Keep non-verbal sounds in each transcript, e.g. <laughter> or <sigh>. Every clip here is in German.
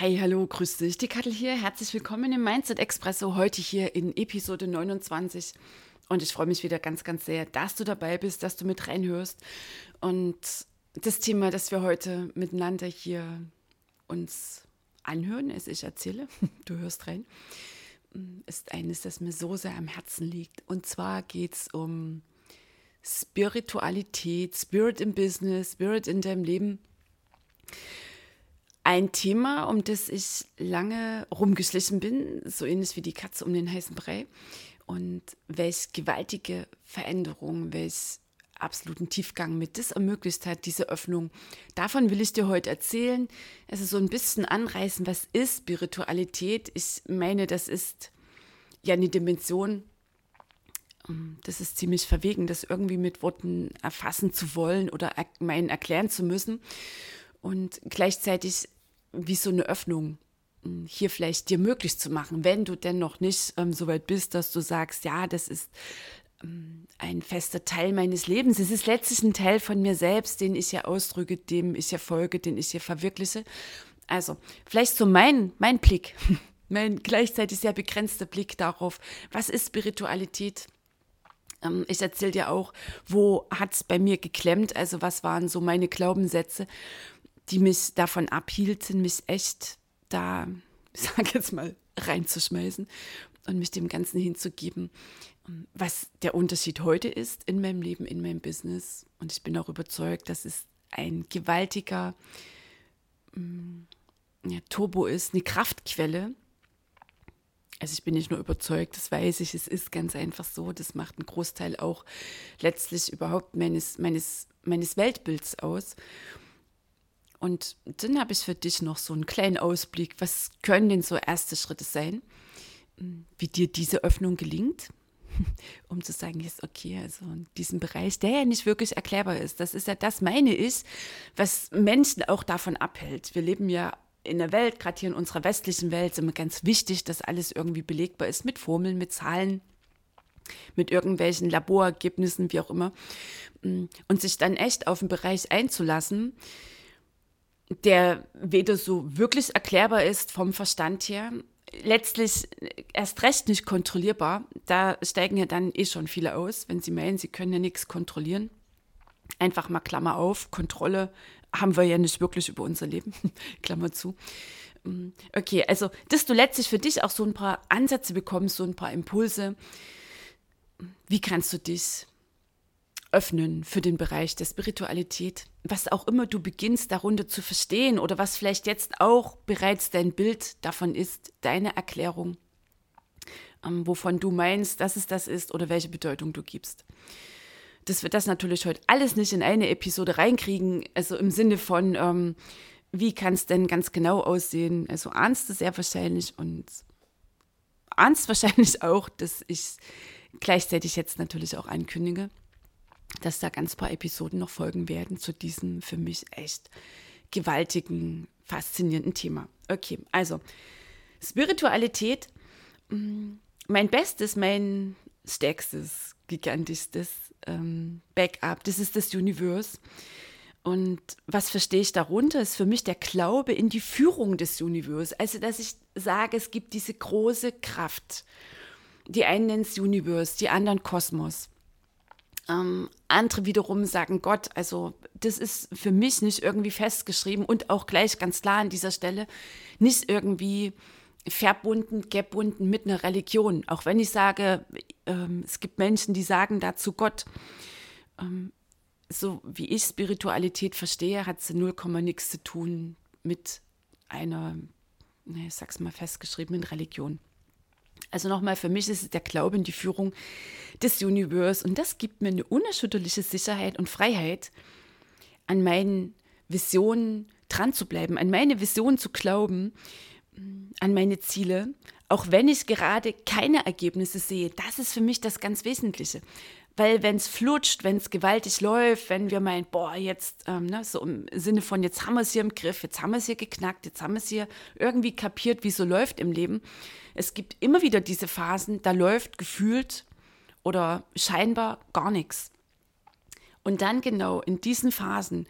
Hi, hallo, grüß dich. Die Kattel hier. Herzlich willkommen im Mindset Expresso. Heute hier in Episode 29. Und ich freue mich wieder ganz, ganz sehr, dass du dabei bist, dass du mit reinhörst. Und das Thema, das wir heute miteinander hier uns anhören, ist ich erzähle, <laughs> du hörst rein, ist eines, das mir so sehr am Herzen liegt. Und zwar geht es um Spiritualität, Spirit im Business, Spirit in deinem Leben ein Thema, um das ich lange rumgeschlichen bin, so ähnlich wie die Katze um den heißen Brei. Und welch gewaltige Veränderung, welch absoluten Tiefgang mit das ermöglicht hat, diese Öffnung. Davon will ich dir heute erzählen. Also so ein bisschen anreißen, was ist Spiritualität? Ich meine, das ist ja eine Dimension, ähm, das ist ziemlich verwegen, das irgendwie mit Worten erfassen zu wollen oder meinen erklären zu müssen und gleichzeitig wie so eine Öffnung hm, hier vielleicht dir möglich zu machen, wenn du denn noch nicht ähm, so weit bist, dass du sagst, ja, das ist ähm, ein fester Teil meines Lebens. Es ist letztlich ein Teil von mir selbst, den ich hier ausdrücke, dem ich hier folge, den ich hier verwirkliche. Also, vielleicht so mein, mein Blick, <laughs> mein gleichzeitig sehr begrenzter Blick darauf, was ist Spiritualität? Ähm, ich erzähle dir auch, wo hat es bei mir geklemmt, also was waren so meine Glaubenssätze die mich davon abhielten, mich echt da, <laughs> ich sag jetzt mal, reinzuschmeißen und mich dem Ganzen hinzugeben, was der Unterschied heute ist in meinem Leben, in meinem Business. Und ich bin auch überzeugt, dass es ein gewaltiger mm, ja, Turbo ist, eine Kraftquelle. Also ich bin nicht nur überzeugt, das weiß ich, es ist ganz einfach so. Das macht einen Großteil auch letztlich überhaupt meines, meines, meines Weltbilds aus. Und dann habe ich für dich noch so einen kleinen Ausblick. Was können denn so erste Schritte sein, wie dir diese Öffnung gelingt? <laughs> Um zu sagen, jetzt okay, also in diesem Bereich, der ja nicht wirklich erklärbar ist. Das ist ja das meine ich, was Menschen auch davon abhält. Wir leben ja in der Welt, gerade hier in unserer westlichen Welt, ist immer ganz wichtig, dass alles irgendwie belegbar ist mit Formeln, mit Zahlen, mit irgendwelchen Laborergebnissen, wie auch immer. Und sich dann echt auf einen Bereich einzulassen, der weder so wirklich erklärbar ist vom Verstand her, letztlich erst recht nicht kontrollierbar. Da steigen ja dann eh schon viele aus, wenn sie meinen, sie können ja nichts kontrollieren. Einfach mal Klammer auf, Kontrolle haben wir ja nicht wirklich über unser Leben, <laughs> Klammer zu. Mm, okay, also, dass du letztlich für dich auch so ein paar Ansätze bekommst, so ein paar Impulse. Wie kannst du dich öffnen für den Bereich der Spiritualität, was auch immer du beginnst darunter zu verstehen oder was vielleicht jetzt auch bereits dein Bild davon ist, deine Erklärung, ähm, wovon du meinst, dass es das ist oder welche Bedeutung du gibst. Dass wir das natürlich heute alles nicht in eine Episode reinkriegen, also im Sinne von, ähm, wie kann es denn ganz genau aussehen? Also ahnst du sehr wahrscheinlich und ahnst wahrscheinlich <laughs> auch, dass ich gleichzeitig jetzt natürlich auch ankündige, dass da ganz paar Episoden noch folgen werden zu diesem für mich echt gewaltigen, faszinierenden Thema. Okay, also Spiritualität, mm, mein Bestes, mein stärkstes, gigantischstes ähm, Backup, das ist das Universe. Und was verstehe ich darunter? Ist für mich der Glaube in die Führung des Universums. Also, dass ich sage, es gibt diese große Kraft. Die einen nennen es Universe, die anderen Kosmos. Ähm, andere wiederum sagen Gott. Also das ist für mich nicht irgendwie festgeschrieben und auch gleich ganz klar an dieser Stelle nicht irgendwie verbunden, gebunden mit einer Religion. Auch wenn ich sage, ähm, es gibt Menschen, die sagen dazu Gott. Ähm, so wie ich Spiritualität verstehe, hat sie null Komma nichts zu tun mit einer, ne, ich sag's mal festgeschriebenen Religion. Also nochmal, für mich ist es der Glaube in die Führung des Universums und das gibt mir eine unerschütterliche Sicherheit und Freiheit, an meinen Visionen dran zu bleiben, an meine Vision zu glauben, an meine Ziele, auch wenn ich gerade keine Ergebnisse sehe. Das ist für mich das ganz Wesentliche. Weil wenn es flutscht, wenn es gewaltig läuft, wenn wir meinen, boah, jetzt, ähm, ne, so im Sinne von, jetzt haben wir es hier im Griff, jetzt haben wir es hier geknackt, jetzt haben wir es hier irgendwie kapiert, wie es so läuft im Leben. Es gibt immer wieder diese Phasen, da läuft gefühlt oder scheinbar gar nichts. Und dann genau in diesen Phasen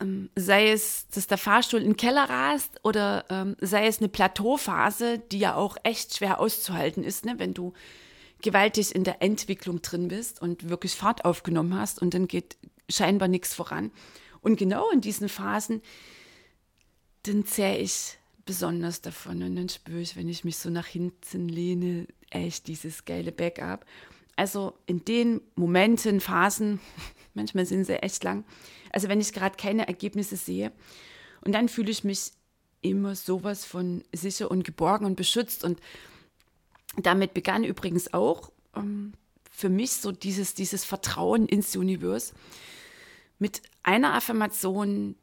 ähm, sei es, dass der Fahrstuhl in den Keller rast oder ähm, sei es eine Plateauphase, die ja auch echt schwer auszuhalten ist, ne? wenn du gewaltig in der Entwicklung drin bist und wirklich Fahrt aufgenommen hast und dann geht scheinbar nichts voran. Und genau in diesen Phasen, dann zähre ich besonders davon und dann spüre ich, wenn ich mich so nach hinten lehne, echt dieses geile Backup. Also in den Momenten, Phasen, <laughs> manchmal sind sie echt lang, also wenn ich gerade keine Ergebnisse sehe. Und dann fühle ich mich immer sowas von sicher und geborgen und beschützt. Und damit begann übrigens auch ähm, für mich so dieses, dieses Vertrauen ins Universum mit einer Affirmation,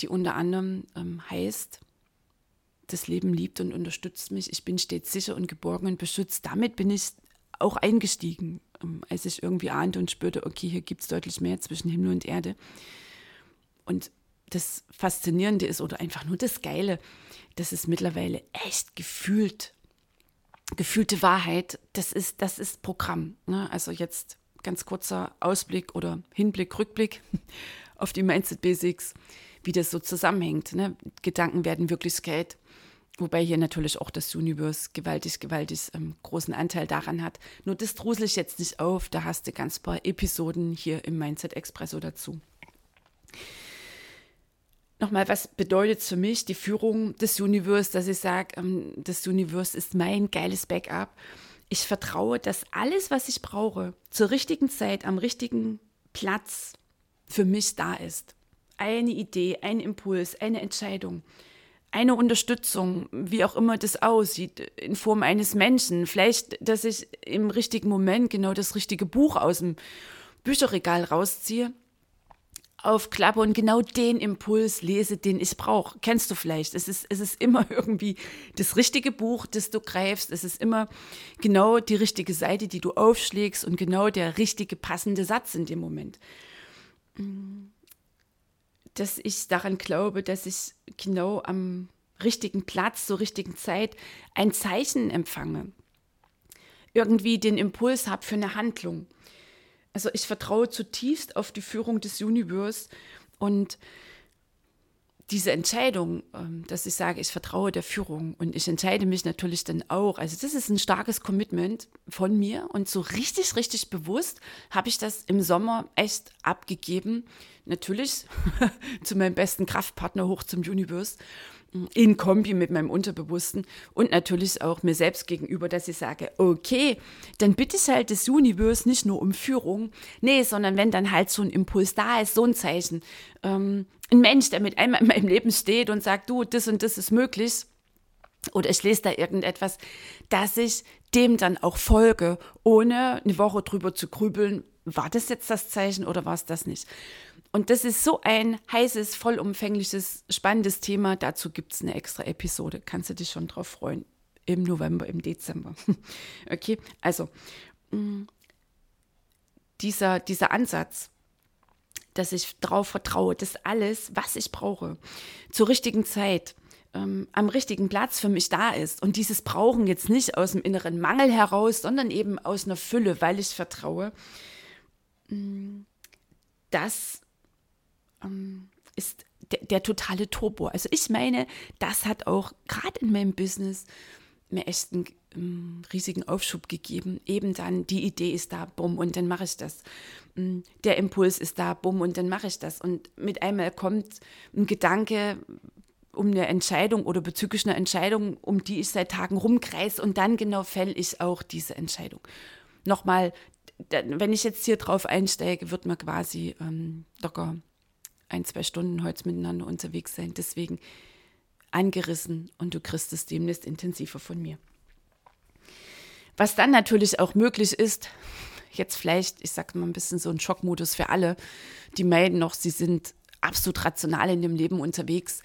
die unter anderem ähm, heißt, das Leben liebt und unterstützt mich, ich bin stets sicher und geborgen und beschützt. Damit bin ich auch eingestiegen ähm, als ich irgendwie ahnte und spürte, okay, hier gibt es deutlich mehr zwischen Himmel und Erde. Und das Faszinierende ist oder einfach nur das Geile, dass es mittlerweile echt gefühlt, gefühlte Wahrheit, das ist, das ist Programm. Ne? Also jetzt ganz kurzer Ausblick oder Hinblick, Rückblick <laughs> auf die Mindset Basics, wie das so zusammenhängt. Ne? Gedanken werden Wirklichkeit. Wobei hier natürlich auch das Universe gewaltig, gewaltig ähm, großen Anteil daran hat. Nur das drusel ich jetzt nicht auf, da hast du ganz paar Episoden hier im Mindset Expresso dazu. Nochmal, was bedeutet für mich die Führung des Universe, dass ich sage, ähm, das Universe ist mein geiles Backup. Ich vertraue, dass alles, was ich brauche, zur richtigen Zeit, am richtigen Platz für mich da ist. Eine Idee, ein Impuls, eine Entscheidung eine Unterstützung, wie auch immer das aussieht, in Form eines Menschen. Vielleicht, dass ich im richtigen Moment genau das richtige Buch aus dem Bücherregal rausziehe, aufklappe und genau den Impuls lese, den ich brauche. Kennst du vielleicht? Es ist, es ist immer <laughs> irgendwie das richtige Buch, das du greifst. Es ist immer genau die richtige Seite, die du aufschlägst und genau der richtige passende Satz in dem Moment. Mhm dass ich daran glaube, dass ich genau am richtigen Platz, zur richtigen Zeit ein Zeichen empfange. Irgendwie den Impuls habe für eine Handlung. Also ich vertraue zutiefst auf die Führung des Universums und diese Entscheidung, ähm, dass ich sage, ich vertraue der Führung und ich entscheide mich natürlich dann auch. Also das ist ein starkes Commitment von mir und so richtig, richtig bewusst habe ich das im Sommer echt abgegeben. Natürlich <laughs> zu meinem besten Kraftpartner hoch zum Universe in Kombi mit meinem Unterbewussten und natürlich auch mir selbst gegenüber, dass ich sage, okay, dann bitte ich halt das Universe nicht nur um Führung, nee, sondern wenn dann halt so ein Impuls da ist, so ein Zeichen, ähm, ein Mensch, der mit einmal in meinem Leben steht und sagt, du, das und das ist möglich, oder ich lese da irgendetwas, dass ich dem dann auch folge, ohne eine Woche drüber zu grübeln, war das jetzt das Zeichen oder war es das nicht? Und das ist so ein heißes, vollumfängliches, spannendes Thema. Dazu gibt es eine extra Episode. Kannst du dich schon drauf freuen? Im November, im Dezember. <laughs> okay, also mm, dieser, dieser Ansatz, dass ich darauf vertraue, dass alles, was ich brauche, zur richtigen Zeit, ähm, am richtigen Platz für mich da ist. Und dieses Brauchen jetzt nicht aus dem inneren Mangel heraus, sondern eben aus einer Fülle, weil ich vertraue, mm, das ähm, ist der, der, totale Turbo. Also ich meine, das hat auch gerade in meinem Business mir echt einen ähm, riesigen Aufschub gegeben. Eben dann, die Idee ist da, bumm, und dann mache ich das. Ähm, der Impuls ist da, bumm, und dann mache ich das. Und mit einmal kommt ein Gedanke um eine Entscheidung oder bezüglich einer Entscheidung, um die ich seit Tagen rumkreise und dann genau fälle ich auch diese Entscheidung. Nochmal, wenn ich jetzt hier drauf einsteige, wird man quasi ähm, locker ein, zwei Stunden heute miteinander unterwegs sein. Deswegen angerissen und du kriegst es demnächst intensiver von mir. Was dann natürlich auch möglich ist, jetzt vielleicht, ich sage mal ein bisschen so ein Schockmodus für alle, die meinen noch, sie sind absolut rational in dem Leben unterwegs.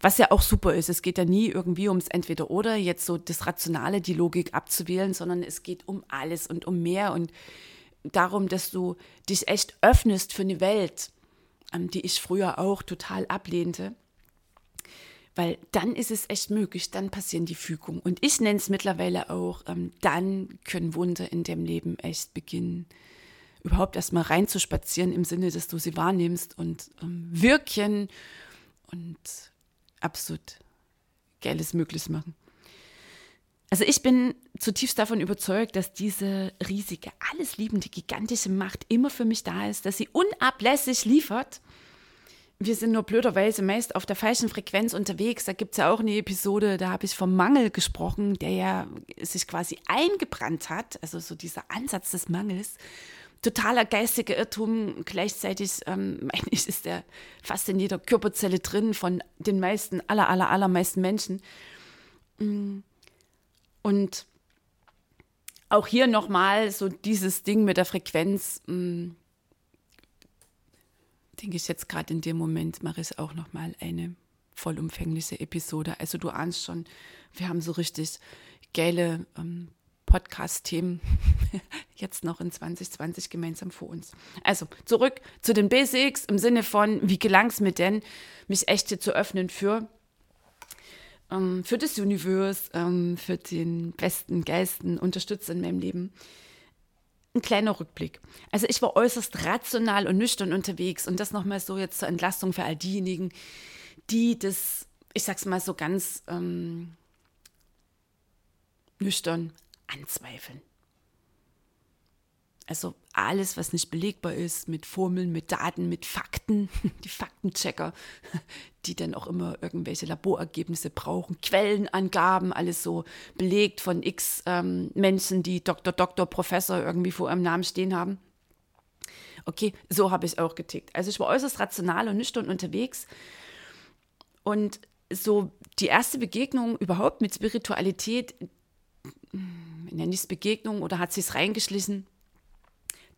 Was ja auch super ist. Es geht ja nie irgendwie ums Entweder-Oder, jetzt so das Rationale, die Logik abzuwählen, sondern es geht um alles und um mehr und darum, dass du dich echt öffnest für eine Welt, die ich früher auch total ablehnte. Weil dann ist es echt möglich, dann passieren die Fügungen. Und ich nenne es mittlerweile auch, ähm, dann können Wunder in dem Leben echt beginnen. Überhaupt erstmal reinzuspazieren im Sinne, dass du sie wahrnimmst und ähm, Wirkchen und absolut Geiles möglich machen. Also ich bin zutiefst davon überzeugt, dass diese riesige, alles liebende, gigantische Macht immer für mich da ist, dass sie unablässig liefert wir sind nur blöderweise meist auf der falschen Frequenz unterwegs. Da gibt es ja auch eine Episode, da habe ich vom Mangel gesprochen, der ja sich quasi eingebrannt hat, also so dieser Ansatz des Mangels. Totaler geistiger Irrtum, gleichzeitig, ähm, <laughs> eigentlich ist der fast in jeder Körperzelle drin von den meisten, aller, aller, allermeisten Menschen. Und auch hier nochmal so dieses Ding mit der Frequenz. Mm, denke ich jetzt gerade in dem Moment, mache ich auch nochmal eine vollumfängliche Episode. Also du ahnst schon, wir haben so richtig geile ähm, Podcast-Themen <laughs> jetzt noch in 2020 gemeinsam vor uns. Also zurück zu den Basics im Sinne von, wie gelang es mir denn, mich echt zu öffnen für, ähm, für das Universum, ähm, für den besten Geisten, Unterstützer in meinem Leben ein kleiner Rückblick. Also ich war äußerst rational und nüchtern unterwegs und das nochmal so jetzt zur Entlastung für all diejenigen, die das, ich sag's mal so ganz ähm, nüchtern anzweifeln. Also alles, was nicht belegbar ist, mit Formeln, mit Daten, mit Fakten, <laughs> die Faktenchecker, <laughs> die dann auch immer irgendwelche Laborergebnisse brauchen, Quellenangaben, alles so belegt von x ähm, Menschen, die Doktor, Doktor, Professor irgendwie vor ihrem Namen stehen haben. Okay, so habe ich auch getickt. Also ich war äußerst rational und nüchtern unterwegs. Und so die erste Begegnung überhaupt mit Spiritualität, hm, nenne ich es Begegnung oder hat sie es reingeschlichen,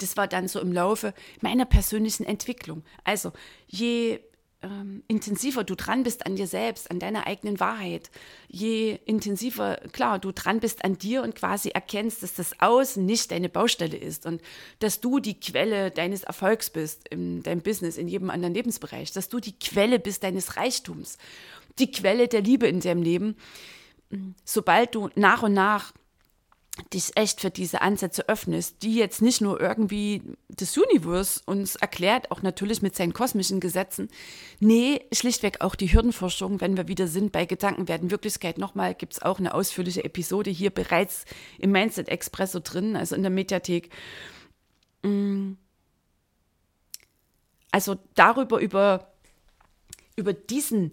das war dann so im Laufe meiner persönlichen Entwicklung. Also je ähm, intensiver du dran bist an dir selbst, an deiner eigenen Wahrheit, je intensiver, klar, du dran bist an dir und quasi erkennst, dass das Außen nicht deine Baustelle ist und dass du die Quelle deines Erfolgs bist in deinem Business, in jedem anderen Lebensbereich, dass du die Quelle bist deines Reichtums, die Quelle der Liebe in deinem Leben. Sobald du nach und nach dich echt für diese Ansätze öffnest, die jetzt nicht nur irgendwie das Universum uns erklärt, auch natürlich mit seinen kosmischen Gesetzen, nee, schlichtweg auch die Hürdenforschung, wenn wir wieder sind bei Gedanken werden Wirklichkeit. Nochmal gibt es auch eine ausführliche Episode hier bereits im Mindset Expresso drin, also in der Mediathek. Mm. Also darüber, über, über diesen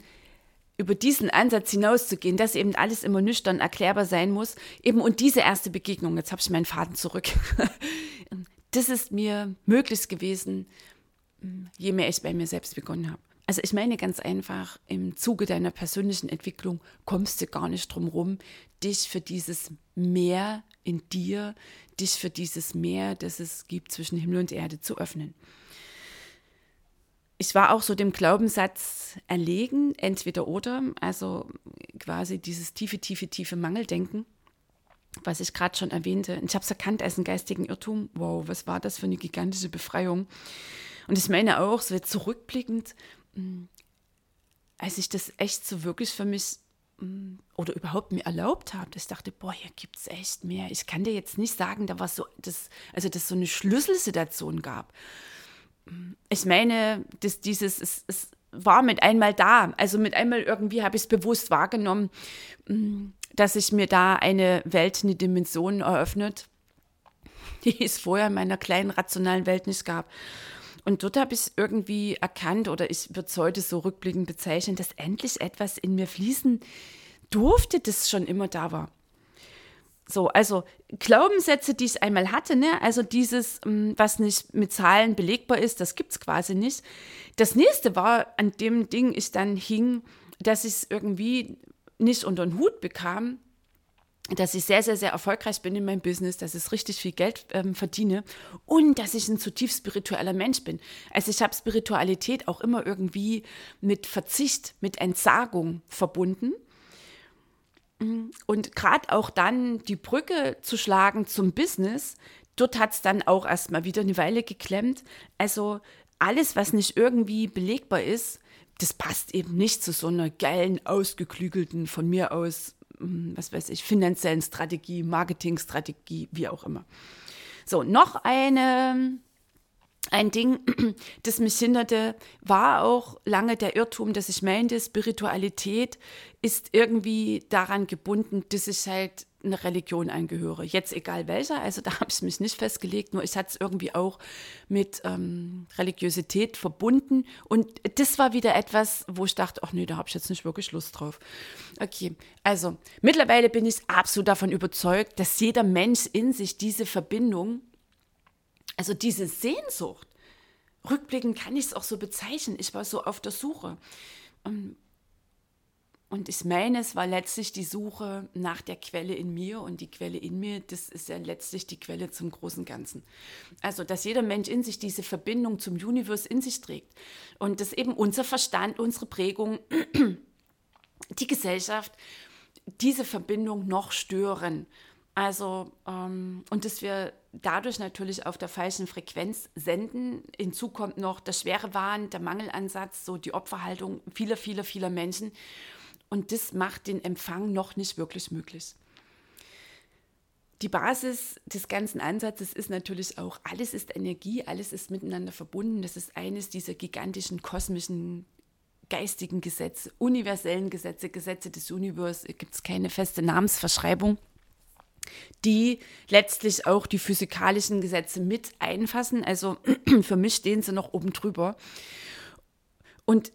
über diesen Ansatz hinauszugehen, dass eben alles immer nüchtern erklärbar sein muss. Eben und diese erste Begegnung, jetzt habe ich meinen Faden zurück, <laughs> das ist mir möglich gewesen, je mehr ich bei mir selbst begonnen habe. Also ich meine ganz einfach, im Zuge deiner persönlichen Entwicklung kommst du gar nicht drum rum, dich für dieses Meer in dir, dich für dieses Meer, das es gibt zwischen Himmel und Erde zu öffnen ich war auch so dem Glaubenssatz erlegen, entweder oder, also quasi dieses tiefe, tiefe, tiefe Mangeldenken, was ich gerade schon erwähnte. Ich habe es erkannt als einen geistigen Irrtum. Wow, was war das für eine gigantische Befreiung? Und ich meine auch, so jetzt zurückblickend, hm, als ich das echt so wirklich für mich hm, oder überhaupt mir erlaubt habe, dass ich dachte, boah, hier gibt es echt mehr. Ich kann dir jetzt nicht sagen, da war so, das, also dass so eine Schlüsselsituation gab ich meine, dass dieses, es, es war mit einmal da. Also mit einmal irgendwie habe ich es bewusst wahrgenommen, mm, dass sich mir da eine Welt, eine Dimension eröffnet, <laughs> die es vorher in meiner kleinen rationalen Welt nicht gab. Und dort habe ich irgendwie erkannt, oder ich würde es heute so rückblickend bezeichnen, dass endlich etwas in mir fließen durfte, das schon immer da war. So, also Glaubenssätze, die ich einmal hatte, ne? also dieses, mm, was nicht mit Zahlen belegbar ist, das gibt es quasi nicht. Das nächste war, an dem Ding ich dann hing, dass ich es irgendwie nicht unter den Hut bekam, dass ich sehr, sehr, sehr erfolgreich bin in meinem Business, dass ich richtig viel Geld ähm, verdiene und dass ich ein zutiefst spiritueller Mensch bin. Also ich habe Spiritualität auch immer irgendwie mit Verzicht, mit Entsagung verbunden. Und gerade auch dann die Brücke zu schlagen zum Business, dort hat es dann auch erstmal wieder eine Weile geklemmt. Also alles, was nicht irgendwie belegbar ist, das passt eben nicht zu so einer geilen, ausgeklügelten, von mir aus hm, was weiß ich, finanziellen Strategie, Marketingstrategie, wie auch immer. So, noch eine, ein Ding, <clears throat> das mich hinderte, war auch lange der Irrtum, dass ich meinte, Spiritualität ist irgendwie daran gebunden, dass ich halt eine Religion angehöre. Jetzt egal welcher, also <laughs> da habe ich mich nicht festgelegt, nur ich hatte es irgendwie auch mit ähm, Religiosität verbunden. Und das war wieder etwas, wo ich dachte, ach nee, da habe ich jetzt nicht wirklich Lust drauf. Okay, also mittlerweile bin ich absolut davon überzeugt, dass jeder Mensch in sich diese Verbindung, also diese Sehnsucht, rückblickend kann ich es auch so bezeichnen, ich war so auf der Suche. Ähm, und ich meine, es war letztlich die Suche nach der Quelle in mir und die Quelle in mir, das ist ja letztlich die Quelle zum großen Ganzen. Also, dass jeder Mensch in sich diese Verbindung zum Universe in sich trägt und dass eben unser Verstand, unsere Prägung, <clears throat> die Gesellschaft diese Verbindung noch stören. Also, ähm, und dass wir dadurch natürlich auf der falschen Frequenz senden. Hinzu kommt noch der schwere Wahn, der Mangelansatz, so die Opferhaltung vieler, vieler, vieler Menschen. Und das macht den Empfang noch nicht wirklich möglich. Die Basis des ganzen Ansatzes ist natürlich auch, alles ist Energie, alles ist miteinander verbunden. Das ist eines dieser gigantischen kosmischen geistigen Gesetze, universellen Gesetze, Gesetze des Universums. Gibt es keine feste Namensverschreibung, die letztlich auch die physikalischen Gesetze mit einfassen. Also <clears throat> für mich stehen sie noch oben drüber. Und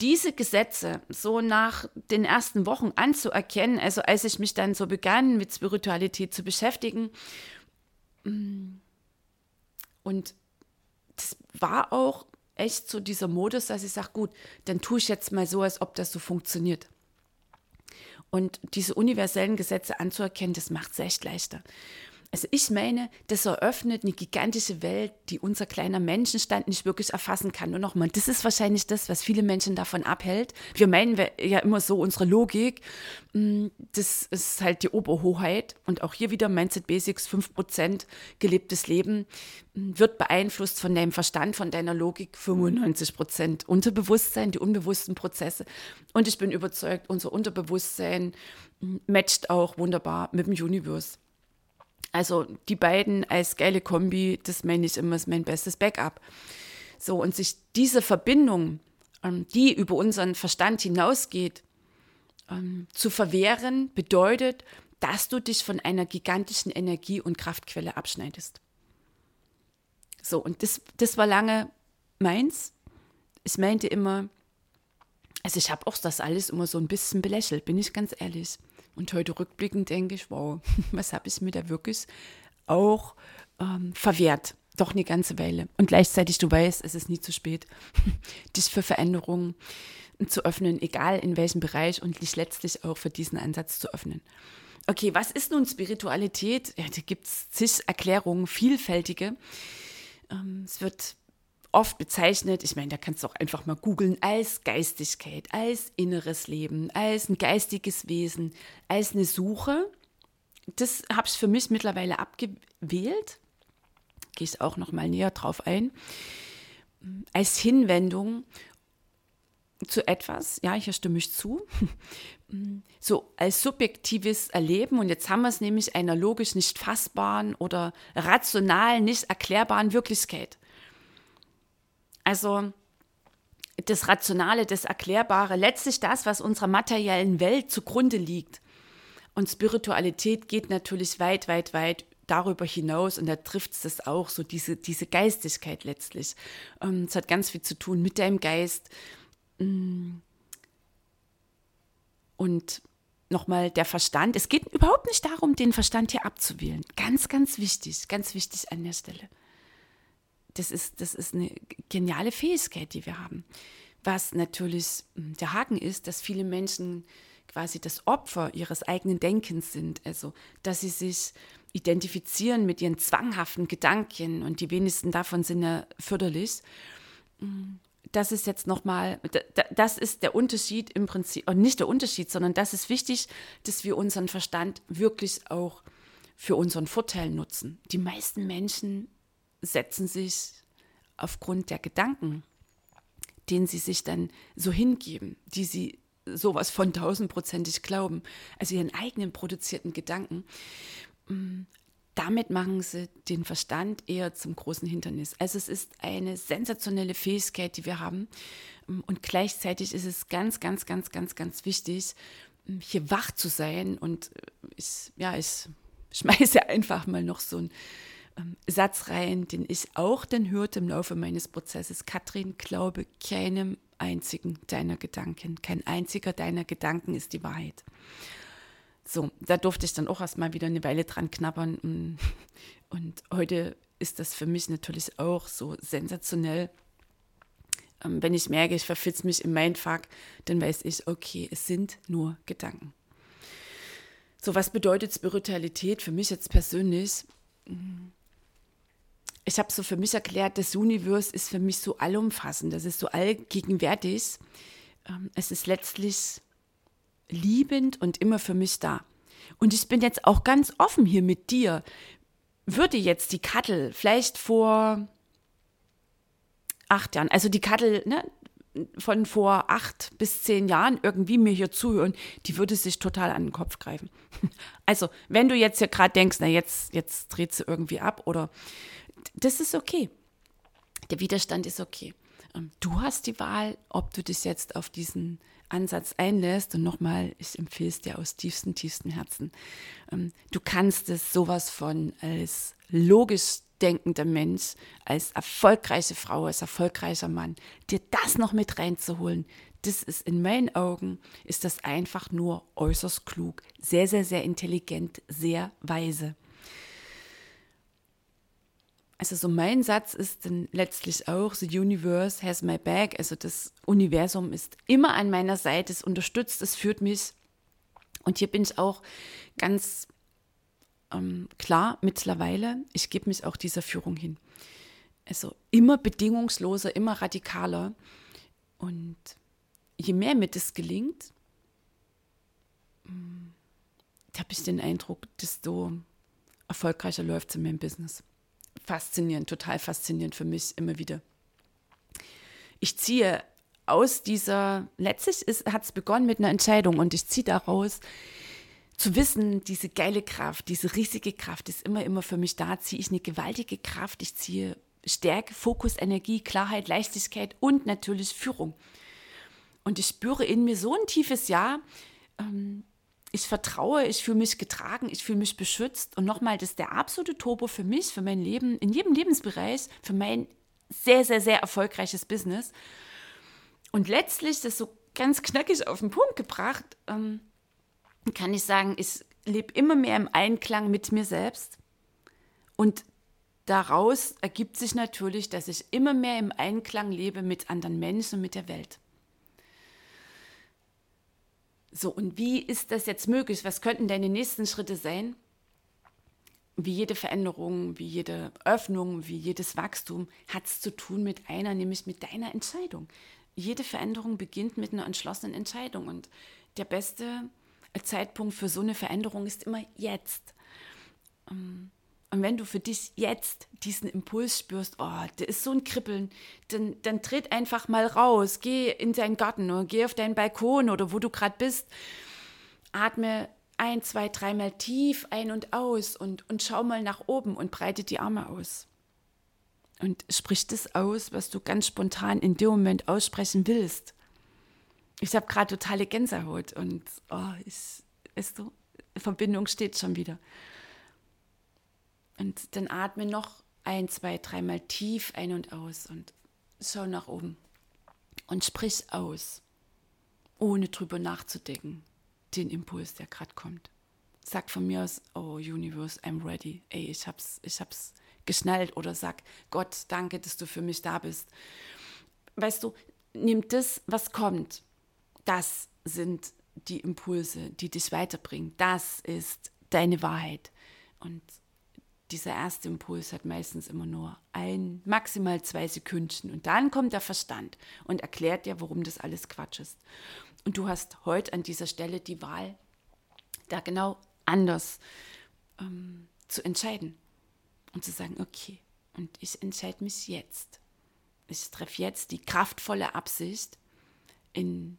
diese Gesetze so nach den ersten Wochen anzuerkennen, also als ich mich dann so begann, mit Spiritualität zu beschäftigen. Mm, und das war auch echt so dieser Modus, dass ich sage, gut, dann tue ich jetzt mal so, als ob das so funktioniert. Und diese universellen Gesetze anzuerkennen, das macht es echt leichter. Also ich meine, das eröffnet eine gigantische Welt, die unser kleiner Menschenstand nicht wirklich erfassen kann. Und nochmal, das ist wahrscheinlich das, was viele Menschen davon abhält. Wir meinen ja immer so, unsere Logik, mm, das ist halt die Oberhoheit. Und auch hier wieder Mindset Basics, 5% gelebtes Leben mm, wird beeinflusst von deinem Verstand, von deiner Logik, 95% Unterbewusstsein, die unbewussten Prozesse. Und ich bin überzeugt, unser Unterbewusstsein mm, matcht auch wunderbar mit dem Universe. Also die beiden als geile Kombi, das meine ich immer, ist mein bestes Backup. So, und sich diese Verbindung, ähm, die über unseren Verstand hinausgeht, ähm, zu verwehren, bedeutet, dass du dich von einer gigantischen Energie- und Kraftquelle abschneidest. So, und das, das war lange meins. Ich meinte immer, also ich habe auch das alles immer so ein bisschen belächelt, bin ich ganz ehrlich. Und heute rückblickend denke ich, wow, <laughs> was habe ich mir da wirklich auch ähm, verwehrt? Doch eine ganze Weile. Und gleichzeitig, du weißt, es ist nie zu spät, <laughs> dich für Veränderungen zu öffnen, egal in welchem Bereich und dich letztlich auch für diesen Ansatz zu öffnen. Okay, was ist nun Spiritualität? Ja, da gibt es zig Erklärungen, vielfältige. Ähm, es wird oft bezeichnet, ich meine, da kannst du auch einfach mal googeln, als Geistigkeit, als inneres Leben, als ein geistiges Wesen, als eine Suche. Das habe ich für mich mittlerweile abgewählt. Gehe ich auch noch mal näher drauf ein. Als Hinwendung zu etwas, ja, hier stimme ich zu, <laughs> so als subjektives Erleben. Und jetzt haben wir es nämlich einer logisch nicht fassbaren oder rational nicht erklärbaren Wirklichkeit. Also das Rationale, das Erklärbare, letztlich das, was unserer materiellen Welt zugrunde liegt. Und Spiritualität geht natürlich weit, weit, weit darüber hinaus und da trifft es das auch, so diese, diese Geistigkeit letztlich. Ähm, es hat ganz viel zu tun mit deinem Geist. Mm. Und nochmal der Verstand. Es geht überhaupt nicht darum, den Verstand hier abzuwählen. Ganz, ganz wichtig, ganz wichtig an der Stelle das ist, das ist eine geniale Fähigkeit, die wir haben. Was natürlich hm, der Haken ist, dass viele Menschen quasi das Opfer ihres eigenen Denkens sind. Also, dass sie sich identifizieren mit ihren zwanghaften Gedanken und die wenigsten davon sind ja förderlich. Das ist jetzt nochmal, das ist der Unterschied im Prinzip, und nicht der Unterschied, sondern das ist wichtig, dass wir unseren Verstand wirklich auch für unseren Vorteil nutzen. Die meisten Menschen setzen sich aufgrund der Gedanken, denen sie sich dann so hingeben, die sie sowas von tausendprozentig glauben, also ihren eigenen produzierten Gedanken, mm, damit machen sie den Verstand eher zum großen Hindernis. Also es ist eine sensationelle Fähigkeit, die wir haben. Mm, und gleichzeitig ist es ganz, ganz, ganz, ganz, ganz wichtig, mm, hier wach zu sein. Und äh, ich, ja, ich schmeiße <laughs> einfach mal noch so einen ähm, Satz den ich auch dann hörte im Laufe meines Prozesses. Katrin, glaube keinem einzigen deiner Gedanken. Kein einziger deiner Gedanken ist die Wahrheit. So, da durfte ich dann auch erstmal wieder eine Weile dran knabbern. Mm, <laughs> und heute ist das für mich natürlich auch so sensationell. Ähm, wenn ich merke, ich verfitze mich im Mindfuck, dann weiß ich, okay, es sind nur Gedanken. So, was bedeutet Spiritualität für mich jetzt persönlich? Ich habe so für mich erklärt, das Universum ist für mich so allumfassend, das ist so allgegenwärtig. Ähm, es ist letztlich liebend und immer für mich da. Und ich bin jetzt auch ganz offen hier mit dir. Würde jetzt die Kattel vielleicht vor acht Jahren, also die Kattel ne, von vor acht bis zehn Jahren irgendwie mir hier zuhören, die würde sich total an den Kopf greifen. <laughs> Also, wenn du jetzt hier gerade denkst, na jetzt, jetzt dreht sie irgendwie ab oder das ist okay. Der Widerstand ist okay. Ähm, du hast die Wahl, ob du dich jetzt auf diesen Ansatz einlässt. Und nochmal, ich empfehle es dir aus tiefstem, tiefstem Herzen. Ähm, du kannst es sowas von als logisch denkender Mensch, als erfolgreiche Frau, als erfolgreicher Mann, dir das noch mit reinzuholen, das ist in meinen Augen, ist das einfach nur äußerst klug, sehr, sehr, sehr intelligent, sehr weise. Also so mein Satz ist dann letztlich auch, the universe has my back. Also das Universum ist immer an meiner Seite, es unterstützt, es führt mich. Und hier bin ich auch ganz ähm, klar mittlerweile, ich gebe mich auch dieser Führung hin. Also immer bedingungsloser, immer radikaler. Und je mehr mir das gelingt, hm, habe ich den Eindruck, desto erfolgreicher läuft es in meinem Business faszinierend, total faszinierend für mich immer wieder. Ich ziehe aus dieser, letztlich hat es begonnen mit einer Entscheidung und ich ziehe daraus, zu wissen, diese geile Kraft, diese riesige Kraft ist immer, immer für mich da, ziehe ich eine gewaltige Kraft, ich ziehe Stärke, Fokus, Energie, Klarheit, Leichtigkeit und natürlich Führung. Und ich spüre in mir so ein tiefes Ja, ähm, ich vertraue, ich fühle mich getragen, ich fühle mich beschützt. Und nochmal, das ist der absolute Turbo für mich, für mein Leben, in jedem Lebensbereich, für mein sehr, sehr, sehr erfolgreiches Business. Und letztlich, das so ganz knackig auf den Punkt gebracht, ähm, kann ich sagen, ich lebe immer mehr im Einklang mit mir selbst. Und daraus ergibt sich natürlich, dass ich immer mehr im Einklang lebe mit anderen Menschen und mit der Welt. So, und wie ist das jetzt möglich? Was könnten deine nächsten Schritte sein? Wie jede Veränderung, wie jede Öffnung, wie jedes Wachstum hat es zu tun mit einer, nämlich mit deiner Entscheidung. Jede Veränderung beginnt mit einer entschlossenen Entscheidung und der beste Zeitpunkt für so eine Veränderung ist immer jetzt. Ähm, und wenn du für dich jetzt diesen Impuls spürst, oh, der ist so ein Kribbeln, dann, dann tritt einfach mal raus, geh in deinen Garten oder geh auf deinen Balkon oder wo du gerade bist. Atme ein, zwei, dreimal tief ein und aus und, und schau mal nach oben und breite die Arme aus. Und sprich das aus, was du ganz spontan in dem Moment aussprechen willst. Ich habe gerade totale Gänsehaut und oh, ich, weißt du, Verbindung steht schon wieder. Und dann atme noch ein, zwei, dreimal tief ein und aus und schau nach oben. Und sprich aus, ohne drüber nachzudenken, den Impuls, der gerade kommt. Sag von mir aus, oh Universe, I'm ready. Ey, ich hab's, ich hab's geschnallt. Oder sag, Gott, danke, dass du für mich da bist. Weißt du, nimm das, was kommt. Das sind die Impulse, die dich weiterbringen. Das ist deine Wahrheit. Und dieser erste Impuls hat meistens immer nur ein, maximal zwei Sekündchen. Und dann kommt der Verstand und erklärt dir, warum das alles Quatsch ist. Und du hast heute an dieser Stelle die Wahl, da genau anders ähm, zu entscheiden und zu sagen, okay, und ich entscheide mich jetzt. Ich treffe jetzt die kraftvolle Absicht, in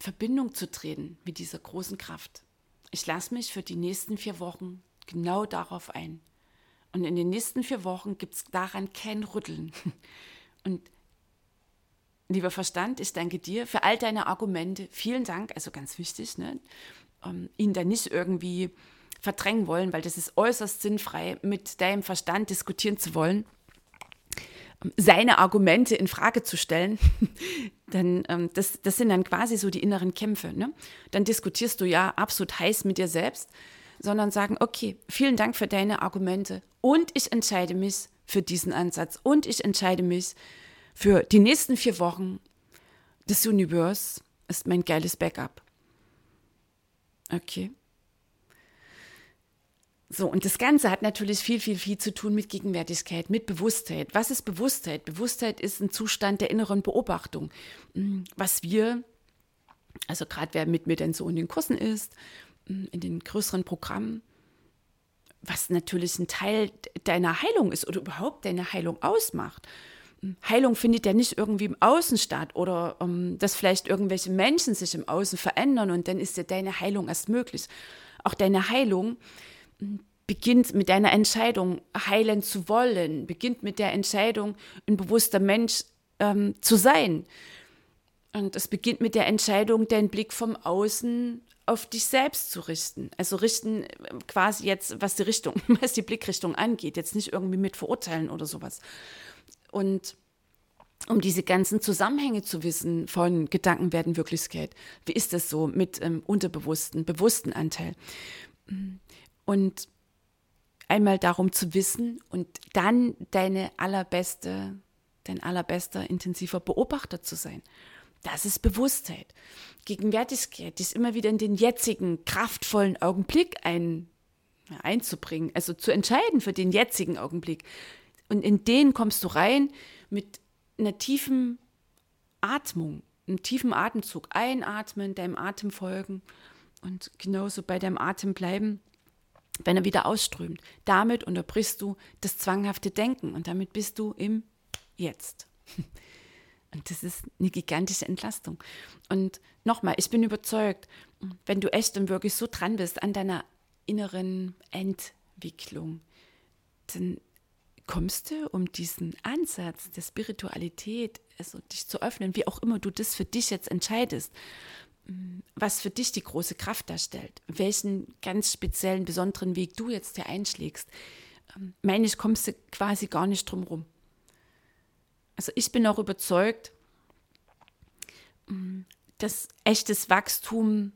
Verbindung zu treten mit dieser großen Kraft. Ich lasse mich für die nächsten vier Wochen genau darauf ein. Und in den nächsten vier Wochen gibt es daran kein Rütteln. <laughs> Und lieber Verstand, ich danke dir für all deine Argumente. Vielen Dank, also ganz wichtig, ne? um, ihn da nicht irgendwie verdrängen wollen, weil das ist äußerst sinnfrei, mit deinem Verstand diskutieren zu wollen, um, seine Argumente in Frage zu stellen. <laughs> dann ähm, das, das sind dann quasi so die inneren Kämpfe. Ne? Dann diskutierst du ja absolut heiß mit dir selbst sondern sagen, okay, vielen Dank für deine Argumente und ich entscheide mich für diesen Ansatz und ich entscheide mich für die nächsten vier Wochen. Das Universe ist mein geiles Backup. Okay. So, und das Ganze hat natürlich viel, viel, viel zu tun mit Gegenwärtigkeit, mit Bewusstheit. Was ist Bewusstheit? Bewusstheit ist ein Zustand der inneren Beobachtung. Hm, was wir, also gerade wer mit mir denn so in den Kursen ist, in den größeren Programmen, was natürlich ein Teil deiner Heilung ist oder überhaupt deine Heilung ausmacht. Heilung findet ja nicht irgendwie im Außen statt oder um, ähm, dass vielleicht irgendwelche Menschen sich im Außen verändern und dann ist ja deine Heilung erst möglich. Auch deine Heilung hm, beginnt mit deiner Entscheidung, heilen zu wollen, beginnt mit der Entscheidung, ein bewusster Mensch ähm, zu sein. Und es beginnt mit der Entscheidung, deinen Blick vom Außen auf dich selbst zu richten. Also richten äh, quasi jetzt, was die Richtung, <laughs> was die Blickrichtung angeht, jetzt nicht irgendwie mit verurteilen oder sowas. Und um diese ganzen Zusammenhänge zu wissen von Gedanken werden Wirklichkeit. Wie ist das so mit ähm, unterbewussten, bewussten Anteil? Und einmal darum zu wissen und dann deine allerbeste, dein allerbester intensiver Beobachter zu sein. Das ist Bewusstheit. Gegenwärtigkeit ist immer wieder in den jetzigen, kraftvollen Augenblick ein, einzubringen, also zu entscheiden für den jetzigen Augenblick. Und in den kommst du rein mit einer tiefen Atmung, einem tiefen Atemzug. Einatmen, deinem Atem folgen und genauso bei deinem Atem bleiben, wenn er wieder ausströmt. Damit unterbrichst du das zwanghafte Denken und damit bist du im Jetzt. <laughs> Und das ist eine gigantische Entlastung. Und nochmal, ich bin überzeugt, wenn du echt und wirklich so dran bist an deiner inneren Entwicklung, dann kommst du um diesen Ansatz der Spiritualität, also dich zu öffnen, wie auch immer du das für dich jetzt entscheidest, was für dich die große Kraft darstellt, welchen ganz speziellen, besonderen Weg du jetzt hier einschlägst, ähm, meine ich, kommst du quasi gar nicht drum rum. Also ich bin auch überzeugt, mm, dass echtes Wachstum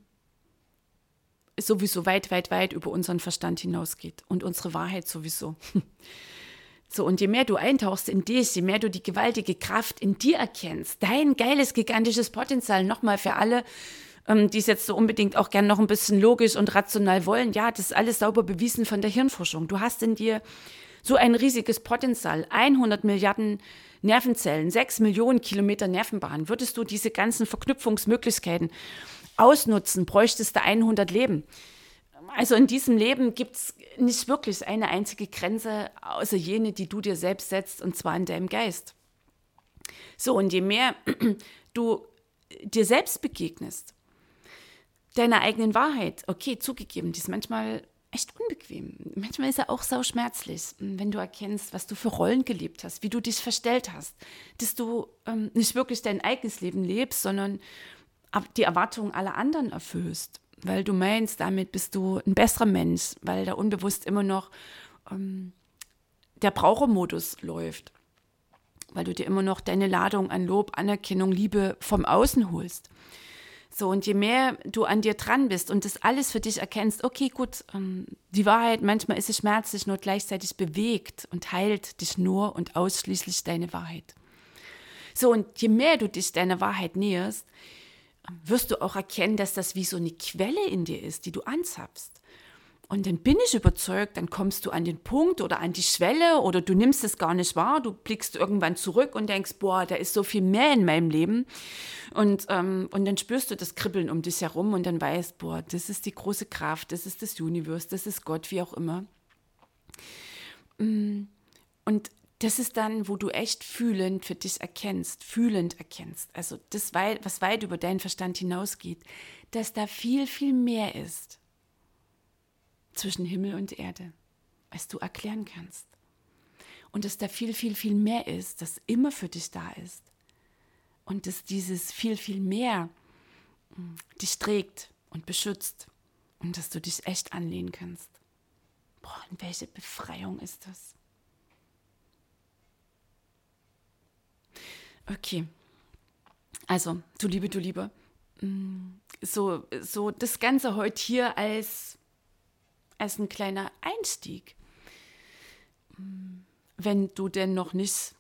sowieso weit, weit, weit über unseren Verstand hinausgeht und unsere Wahrheit sowieso. <laughs> So, und je mehr du eintauchst in dich, je mehr du die gewaltige Kraft in dir erkennst, dein geiles, gigantisches Potenzial, nochmal für alle, ähm, die es jetzt so unbedingt auch gern noch ein bisschen logisch und rational wollen, ja, das ist alles sauber bewiesen von der Hirnforschung. Du hast in dir so ein riesiges Potenzial, 100 Milliarden Nervenzellen, 6 Millionen Kilometer Nervenbahn. Würdest du diese ganzen Verknüpfungsmöglichkeiten ausnutzen, bräuchtest du 100 Leben. Also in diesem Leben gibt es nicht wirklich eine einzige Grenze, außer jene, die du dir selbst setzt, und zwar in deinem Geist. So, und je mehr <clears throat> du dir selbst begegnest, deiner eigenen Wahrheit, okay, zugegeben, die ist manchmal echt unbequem. Manchmal ist er auch sau schmerzlich, wenn du erkennst, was du für Rollen gelebt hast, wie du dich verstellt hast, dass du ähm, nicht wirklich dein eigenes Leben lebst, sondern die Erwartungen aller anderen erfüllst, weil du meinst, damit bist du ein besserer Mensch, weil da unbewusst immer noch ähm, der Brauchermodus läuft, weil du dir immer noch deine Ladung an Lob, Anerkennung, Liebe vom Außen holst. So, und je mehr du an dir dran bist und das alles für dich erkennst, okay, gut, ähm, die Wahrheit, manchmal ist es schmerzlich, nur gleichzeitig bewegt und heilt dich nur und ausschließlich deine Wahrheit. So, und je mehr du dich deiner Wahrheit näherst, wirst du auch erkennen, dass das wie so eine Quelle in dir ist, die du anzapfst. Und dann bin ich überzeugt, dann kommst du an den Punkt oder an die Schwelle oder du nimmst es gar nicht wahr, du blickst irgendwann zurück und denkst, boah, da ist so viel mehr in meinem Leben. Und, ähm, und dann spürst du das Kribbeln um dich herum und dann weißt, boah, das ist die große Kraft, das ist das Universum, das ist Gott, wie auch immer. Mm, und das ist dann, wo du echt fühlend für dich erkennst, fühlend erkennst. Also das, was weit über deinen Verstand hinausgeht, dass da viel, viel mehr ist zwischen Himmel und Erde, als du erklären kannst. Und dass da viel, viel, viel mehr ist, das immer für dich da ist. Und dass dieses viel, viel mehr hm, dich trägt und beschützt und dass du dich echt anlehnen kannst. Boah, und welche Befreiung ist das? Okay. Also, du Liebe, du Liebe, hm, so, so das Ganze heute hier als als ein kleiner Einstieg. Wenn du denn noch nicht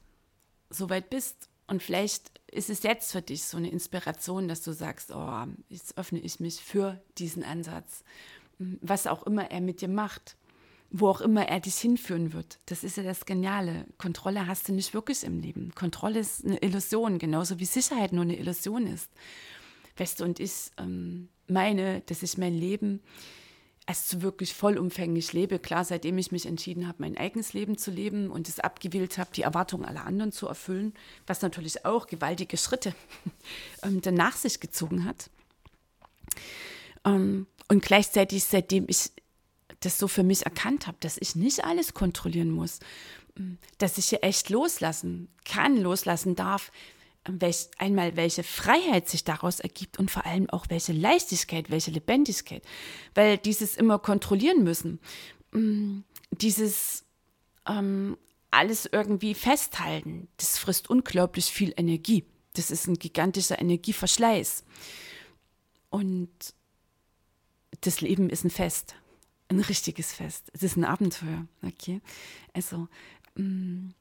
so weit bist und vielleicht ist es jetzt für dich so eine Inspiration, dass du sagst, oh, jetzt öffne ich mich für diesen Ansatz, was auch immer er mit dir macht, wo auch immer er dich hinführen wird. Das ist ja das Geniale. Kontrolle hast du nicht wirklich im Leben. Kontrolle ist eine Illusion, genauso wie Sicherheit nur eine Illusion ist. Weißt du, und ich ähm, meine, dass ich mein Leben es wirklich vollumfänglich lebe. Klar, seitdem ich mich entschieden habe, mein eigenes Leben zu leben und es abgewählt habe, die Erwartungen aller anderen zu erfüllen, was natürlich auch gewaltige Schritte <laughs> ähm, dann nach sich gezogen hat. Ähm, und gleichzeitig, seitdem ich das so für mich erkannt habe, dass ich nicht alles kontrollieren muss, ähm, dass ich hier echt loslassen kann, loslassen darf, welch, einmal welche Freiheit sich daraus ergibt und vor allem auch welche Leichtigkeit, welche Lebendigkeit. Weil dieses immer kontrollieren müssen, mm, dieses ähm, alles irgendwie festhalten, das frisst unglaublich viel Energie. Das ist ein gigantischer Energieverschleiß. Und das Leben ist ein Fest, ein richtiges Fest. Es ist ein Abenteuer. Okay, also mh, mm,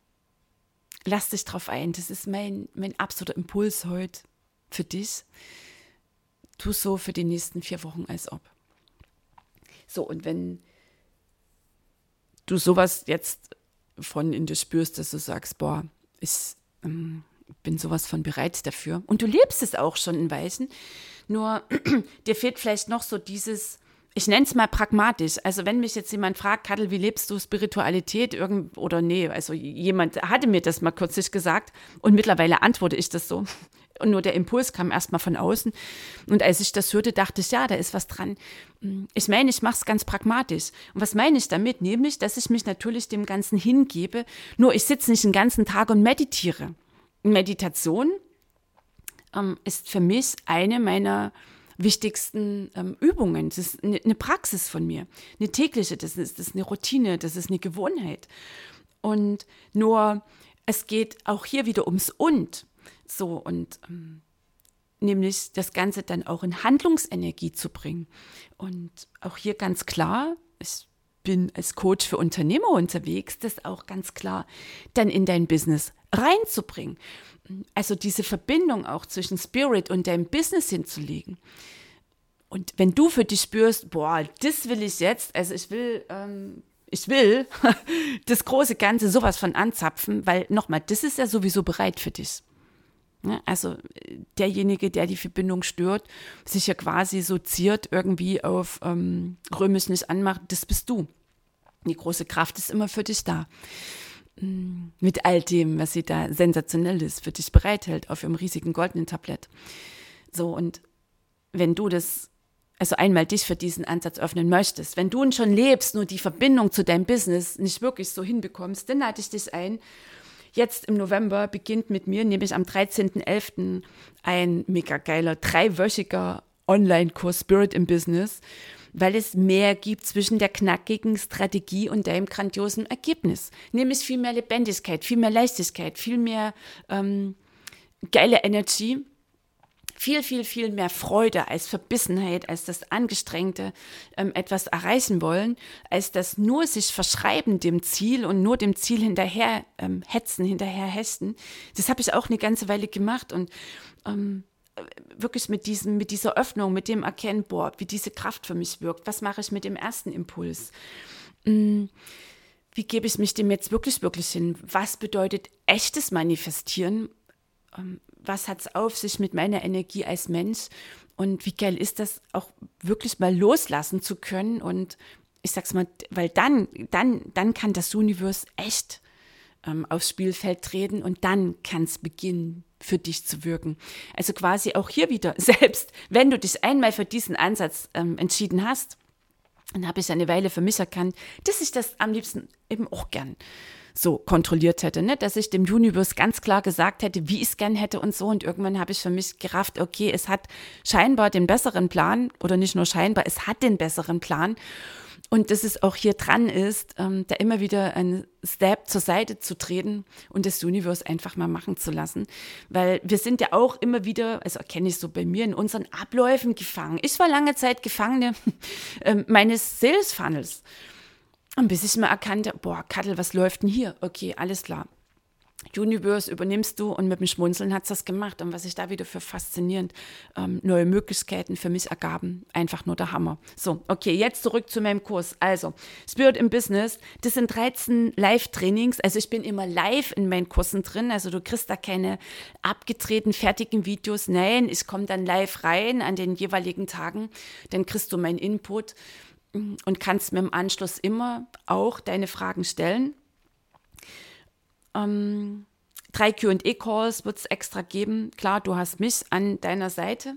lass dich drauf ein. Das ist mein, mein absoluter Impuls heute für dich. Tu so für die nächsten vier Wochen, als ob. So, und wenn du sowas jetzt von in dir spürst, dass du sagst, boah, ich ähm, bin sowas von bereit dafür. Und du lebst es auch schon in Weichen. Nur <clears throat> dir fehlt vielleicht noch so dieses, ich nenne es mal pragmatisch. Also wenn mich jetzt jemand fragt, Kattel, wie lebst du Spiritualität irgend oder nee, also jemand hatte mir das mal kürzlich gesagt und mittlerweile antworte ich das so. Und nur der Impuls kam erstmal von außen. Und als ich das hörte, dachte ich, ja, da ist was dran. Ich meine, ich mache es ganz pragmatisch. Und was meine ich damit? Nämlich, dass ich mich natürlich dem Ganzen hingebe. Nur ich sitze nicht den ganzen Tag und meditiere. Meditation ähm, ist für mich eine meiner wichtigsten ähm, Übungen. Das ist eine, eine Praxis von mir, eine tägliche, das ist, das ist eine Routine, das ist eine Gewohnheit. Und nur, es geht auch hier wieder ums Und. So, und ähm, nämlich das Ganze dann auch in Handlungsenergie zu bringen. Und auch hier ganz klar, ich bin als Coach für Unternehmer unterwegs, das auch ganz klar dann in dein Business reinzubringen also diese Verbindung auch zwischen Spirit und deinem Business hinzulegen. Und wenn du für dich spürst, boah, das will ich jetzt, also ich will, ähm, ich will <laughs> das große Ganze sowas von anzapfen, weil nochmal, das ist ja sowieso bereit für dich. Ja, also derjenige, der die Verbindung stört, sich ja quasi so ziert irgendwie auf ähm, römisch nicht anmacht, das bist du. Die große Kraft ist immer für dich da mit all dem, was sie da sensationelles für dich bereithält auf ihrem riesigen goldenen Tablett. So, und wenn du das, also einmal dich für diesen Ansatz öffnen möchtest, wenn du ihn schon lebst, nur die Verbindung zu deinem Business nicht wirklich so hinbekommst, dann lade ich dich ein. Jetzt im November beginnt mit mir, nämlich am 13.11., ein mega geiler, dreiwöchiger Online-Kurs Spirit im Business weil es mehr gibt zwischen der knackigen Strategie und deinem grandiosen Ergebnis. Nämlich viel mehr Lebendigkeit, viel mehr Leichtigkeit, viel mehr ähm, geile Energie, viel, viel, viel mehr Freude als Verbissenheit, als das Angestrengte ähm, etwas erreichen wollen, als das nur sich verschreiben dem Ziel und nur dem Ziel hinterher ähm, hetzen, hinterher hechten. Das habe ich auch eine ganze Weile gemacht und ähm, wirklich mit diesem, mit dieser Öffnung, mit dem Erkennen, boah, wie diese Kraft für mich wirkt. Was mache ich mit dem ersten Impuls? Mm, wie gebe ich mich dem jetzt wirklich, wirklich hin? Was bedeutet echtes Manifestieren? Ähm, was hat es auf sich mit meiner Energie als Mensch? Und wie geil ist das, auch wirklich mal loslassen zu können? Und ich sag's mal, weil dann, dann, dann kann das Universum echt ähm, aufs Spielfeld treten und dann kann es beginnen, für dich zu wirken. Also quasi auch hier wieder, <laughs> selbst wenn du dich einmal für diesen Ansatz ähm, entschieden hast, dann habe ich eine Weile für mich erkannt, dass ich das am liebsten eben auch gern so kontrolliert hätte, ne? dass ich dem Universe ganz klar gesagt hätte, wie ich es gern hätte und so. Und irgendwann habe ich für mich gerafft, okay, es hat scheinbar den besseren Plan oder nicht nur scheinbar, es hat den besseren Plan und dass es auch hier dran ist, ähm, da immer wieder einen Step zur Seite zu treten und das Universe einfach mal machen zu lassen. Weil wir sind ja auch immer wieder, also erkenne ich so bei mir, in unseren Abläufen gefangen. Ich war lange Zeit Gefangene <laughs> äh, meines Sales Funnels. Und bis ich mal erkannte, boah, Kattel, was läuft denn hier? Okay, alles klar. Universe übernimmst du und mit dem Schmunzeln hat es das gemacht. Und was sich da wieder für faszinierend ähm, neue Möglichkeiten für mich ergaben, einfach nur der Hammer. So, okay, jetzt zurück zu meinem Kurs. Also, Spirit im Business, das sind 13 Live-Trainings. Also ich bin immer live in meinen Kursen drin. Also du kriegst da keine abgedrehten, fertigen Videos. Nein, ich komme dann live rein an den jeweiligen Tagen. Dann kriegst du meinen Input mm, und kannst mir im Anschluss immer auch deine Fragen stellen. Ähm, drei QA-Calls wird es extra geben. Klar, du hast mich an deiner Seite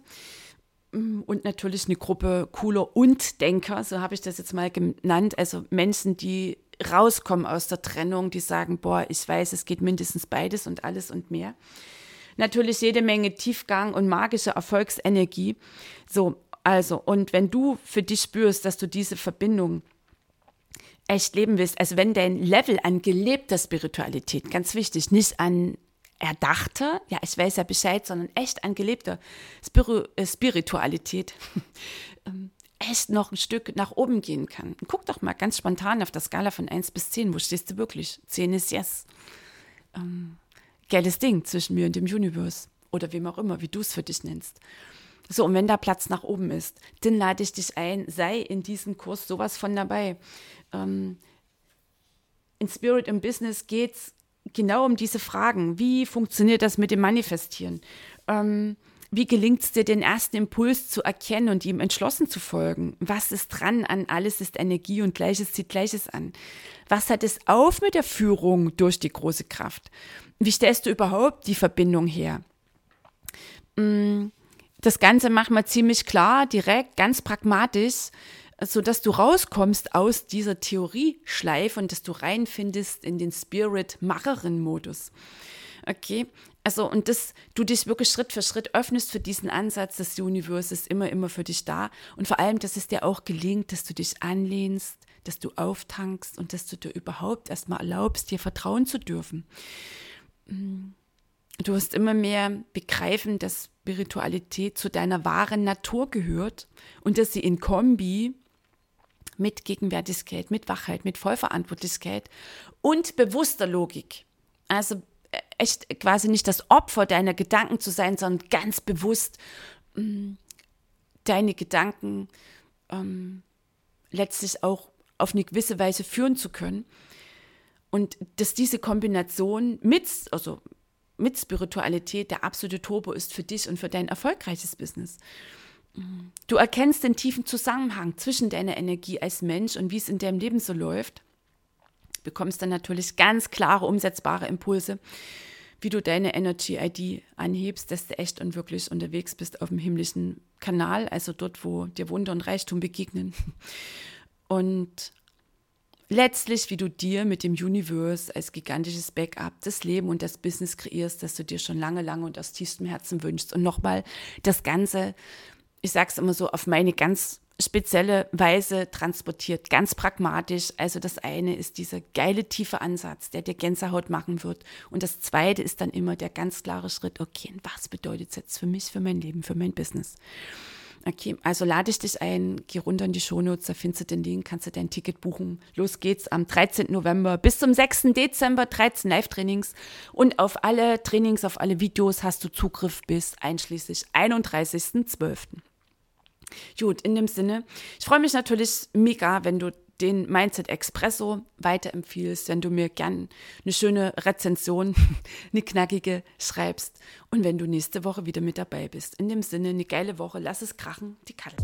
mm, und natürlich eine Gruppe cooler und Denker, so habe ich das jetzt mal genannt. Also Menschen, die rauskommen aus der Trennung, die sagen, boah, ich weiß, es geht mindestens beides und alles und mehr. Natürlich jede Menge Tiefgang und magische Erfolgsenergie. So, also, und wenn du für dich spürst, dass du diese Verbindung echt leben willst, also wenn dein Level an gelebter Spiritualität, ganz wichtig, nicht an erdachter, ja, ich weiß ja Bescheid, sondern echt an gelebter Spiru äh, Spiritualität, <laughs> ähm, echt noch ein Stück nach oben gehen kann. Guck doch mal ganz spontan auf der Skala von 1 bis 10, wo stehst du wirklich? 10 ist yes. Ähm, geiles Ding zwischen mir und dem Universe oder wem auch immer, wie du es für dich nennst. So, und wenn da Platz nach oben ist, dann lade ich dich ein, sei in diesem Kurs sowas von dabei. Ähm, in Spirit im Business geht es genau um diese Fragen. Wie funktioniert das mit dem Manifestieren? Ähm, wie gelingt es dir, den ersten Impuls zu erkennen und ihm entschlossen zu folgen? Was ist dran an alles ist Energie und Gleiches zieht Gleiches an? Was hat es auf mit der Führung durch die große Kraft? Wie stellst du überhaupt die Verbindung her? Mm, das Ganze machen wir ziemlich klar, direkt, ganz pragmatisch, so dass du rauskommst aus dieser Theorieschleife und dass du reinfindest in den Spirit-Macherin-Modus. Okay, also und dass du dich wirklich Schritt für Schritt öffnest für diesen Ansatz, das Universum ist immer, immer für dich da und vor allem, dass es dir auch gelingt, dass du dich anlehnst, dass du auftankst und dass du dir überhaupt erstmal erlaubst, dir vertrauen zu dürfen. Mm. Du wirst immer mehr begreifen, dass Spiritualität zu deiner wahren Natur gehört und dass sie in Kombi mit Gegenwärtigkeit, mit Wachheit, mit Vollverantwortlichkeit und bewusster Logik. Also äh, echt quasi nicht das Opfer deiner Gedanken zu sein, sondern ganz bewusst ähm, deine Gedanken ähm, letztlich auch auf eine gewisse Weise führen zu können. Und dass diese Kombination mit, also mit Spiritualität der absolute Turbo ist für dich und für dein erfolgreiches Business. Du erkennst den tiefen Zusammenhang zwischen deiner Energie als Mensch und wie es in deinem Leben so läuft. Bekommst dann natürlich ganz klare, umsetzbare Impulse, wie du deine Energy ID anhebst, dass du echt und wirklich unterwegs bist auf dem himmlischen Kanal, also dort, wo dir Wunder und Reichtum begegnen. Und letztlich, wie du dir mit dem Universe als gigantisches Backup das Leben und das Business kreierst, das du dir schon lange, lange und aus tiefstem Herzen wünschst. Und nochmal das Ganze, ich sage es immer so, auf meine ganz spezielle Weise transportiert, ganz pragmatisch. Also das eine ist dieser geile tiefe Ansatz, der dir Gänsehaut machen wird. Und das zweite ist dann immer der ganz klare Schritt, okay, was bedeutet es jetzt für mich, für mein Leben, für mein Business? Okay, also lade ich dich ein, geh runter in die Shownotes, da findest du den Link, kannst du dein Ticket buchen. Los geht's am 13. November bis zum 6. Dezember, 13 Live-Trainings. Und auf alle Trainings, auf alle Videos hast du Zugriff bis einschließlich 31.12. Gut, in dem Sinne, ich freue mich natürlich mega, wenn du den Mindset Expresso weiterempfiehlst, wenn du mir gern eine schöne Rezension, <laughs> eine knackige schreibst und wenn du nächste Woche wieder mit dabei bist. In dem Sinne, eine geile Woche, lass es krachen, die Kalle.